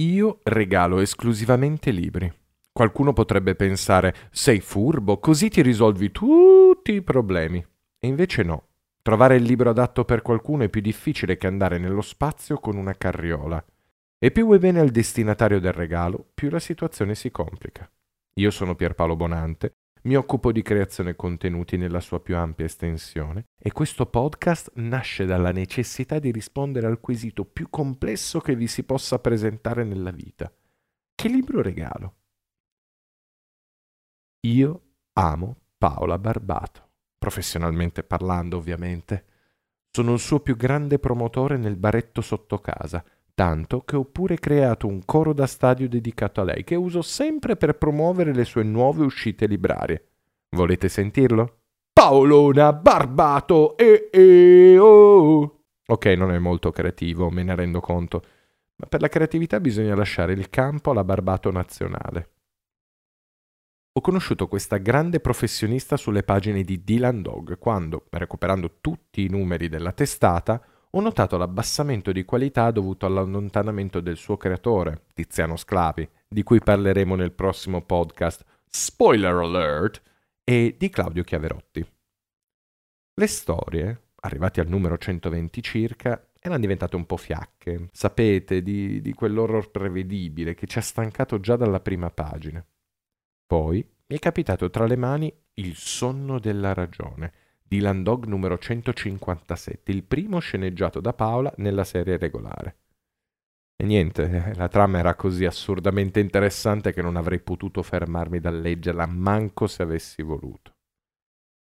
Io regalo esclusivamente libri. Qualcuno potrebbe pensare, sei furbo, così ti risolvi tutti i problemi. E invece no. Trovare il libro adatto per qualcuno è più difficile che andare nello spazio con una carriola. E più vuoi bene al destinatario del regalo, più la situazione si complica. Io sono Pierpaolo Bonante, mi occupo di creazione contenuti nella sua più ampia estensione e questo podcast nasce dalla necessità di rispondere al quesito più complesso che vi si possa presentare nella vita. Che libro regalo? Io amo Paola Barbato, professionalmente parlando ovviamente. Sono il suo più grande promotore nel baretto sotto casa, tanto che ho pure creato un coro da stadio dedicato a lei, che uso sempre per promuovere le sue nuove uscite librarie. Volete sentirlo? Paolona Barbato e e oh. Ok, non è molto creativo, me ne rendo conto, ma per la creatività bisogna lasciare il campo alla Barbato nazionale. Ho conosciuto questa grande professionista sulle pagine di Dylan Dog quando, recuperando tutti i numeri della testata, ho notato l'abbassamento di qualità dovuto all'allontanamento del suo creatore, Tiziano Sclavi, di cui parleremo nel prossimo podcast, spoiler alert, e di Claudio Chiaverotti. Le storie, arrivati al numero 120 circa, erano diventate un po' fiacche, sapete, di, di quell'horror prevedibile che ci ha stancato già dalla prima pagina. Poi mi è capitato tra le mani Il sonno della ragione di Landog numero 157, il primo sceneggiato da Paola nella serie regolare. E niente, la trama era così assurdamente interessante che non avrei potuto fermarmi dal leggerla, manco se avessi voluto.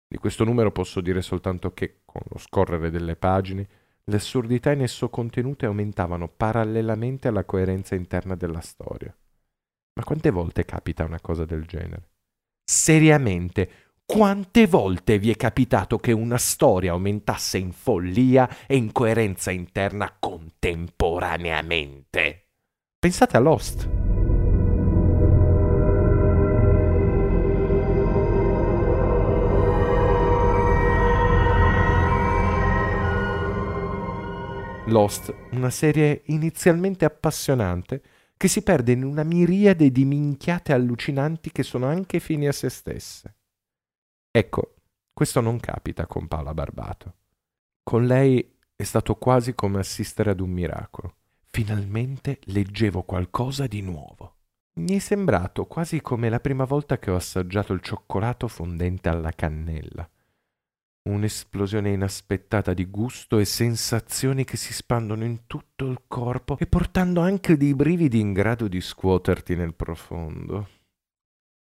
Di questo numero posso dire soltanto che, con lo scorrere delle pagine, le assurdità in esso contenute aumentavano parallelamente alla coerenza interna della storia. Ma quante volte capita una cosa del genere? Seriamente, quante volte vi è capitato che una storia aumentasse in follia e in coerenza interna contemporaneamente? Pensate a Lost. Lost, una serie inizialmente appassionante che si perde in una miriade di minchiate allucinanti che sono anche fini a se stesse. Ecco, questo non capita con Paola Barbato. Con lei è stato quasi come assistere ad un miracolo. Finalmente leggevo qualcosa di nuovo. Mi è sembrato quasi come la prima volta che ho assaggiato il cioccolato fondente alla cannella un'esplosione inaspettata di gusto e sensazioni che si spandono in tutto il corpo e portando anche dei brividi in grado di scuoterti nel profondo.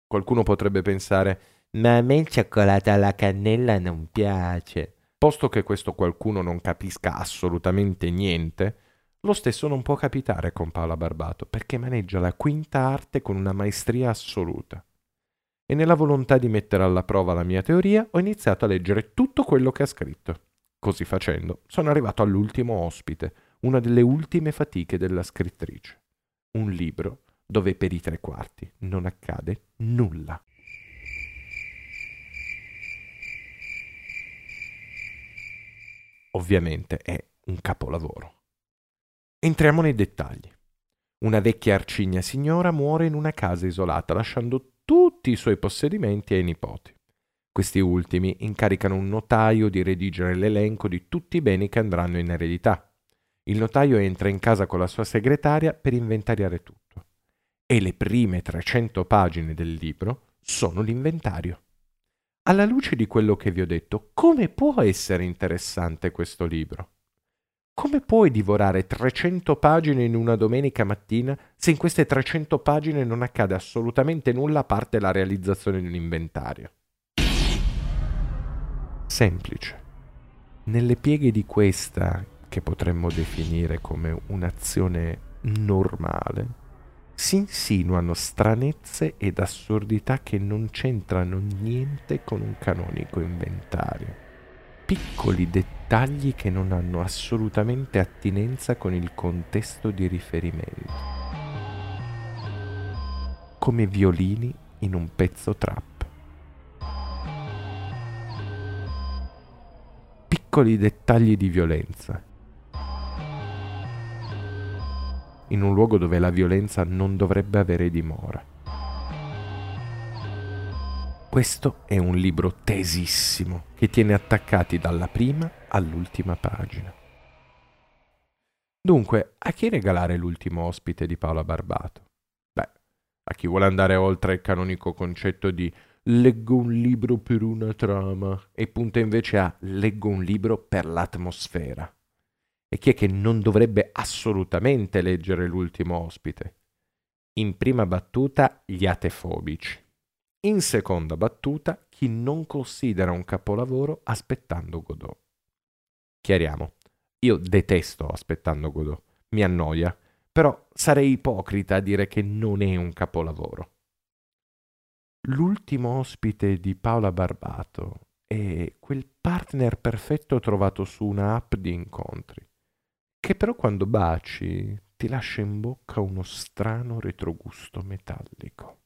Qualcuno potrebbe pensare, ma a me il cioccolato alla cannella non piace. Posto che questo qualcuno non capisca assolutamente niente, lo stesso non può capitare con Paola Barbato, perché maneggia la quinta arte con una maestria assoluta e nella volontà di mettere alla prova la mia teoria ho iniziato a leggere tutto quello che ha scritto. Così facendo sono arrivato all'ultimo ospite, una delle ultime fatiche della scrittrice. Un libro dove per i tre quarti non accade nulla. Ovviamente è un capolavoro. Entriamo nei dettagli. Una vecchia arcigna signora muore in una casa isolata, lasciando tutti i suoi possedimenti ai nipoti. Questi ultimi incaricano un notaio di redigere l'elenco di tutti i beni che andranno in eredità. Il notaio entra in casa con la sua segretaria per inventariare tutto. E le prime 300 pagine del libro sono l'inventario. Alla luce di quello che vi ho detto, come può essere interessante questo libro? Come puoi divorare 300 pagine in una domenica mattina se in queste 300 pagine non accade assolutamente nulla a parte la realizzazione di un inventario? Semplice. Nelle pieghe di questa, che potremmo definire come un'azione normale, si insinuano stranezze ed assurdità che non c'entrano niente con un canonico inventario piccoli dettagli che non hanno assolutamente attinenza con il contesto di riferimento, come violini in un pezzo trap. Piccoli dettagli di violenza. In un luogo dove la violenza non dovrebbe avere dimora. Questo è un libro tesissimo che tiene attaccati dalla prima all'ultima pagina. Dunque, a chi regalare l'ultimo ospite di Paola Barbato? Beh, a chi vuole andare oltre il canonico concetto di leggo un libro per una trama e punta invece a leggo un libro per l'atmosfera. E chi è che non dovrebbe assolutamente leggere l'ultimo ospite? In prima battuta gli atefobici. In seconda battuta chi non considera un capolavoro aspettando Godot. Chiariamo, io detesto aspettando Godot, mi annoia, però sarei ipocrita a dire che non è un capolavoro. L'ultimo ospite di Paola Barbato è quel partner perfetto trovato su una app di incontri, che però quando baci ti lascia in bocca uno strano retrogusto metallico.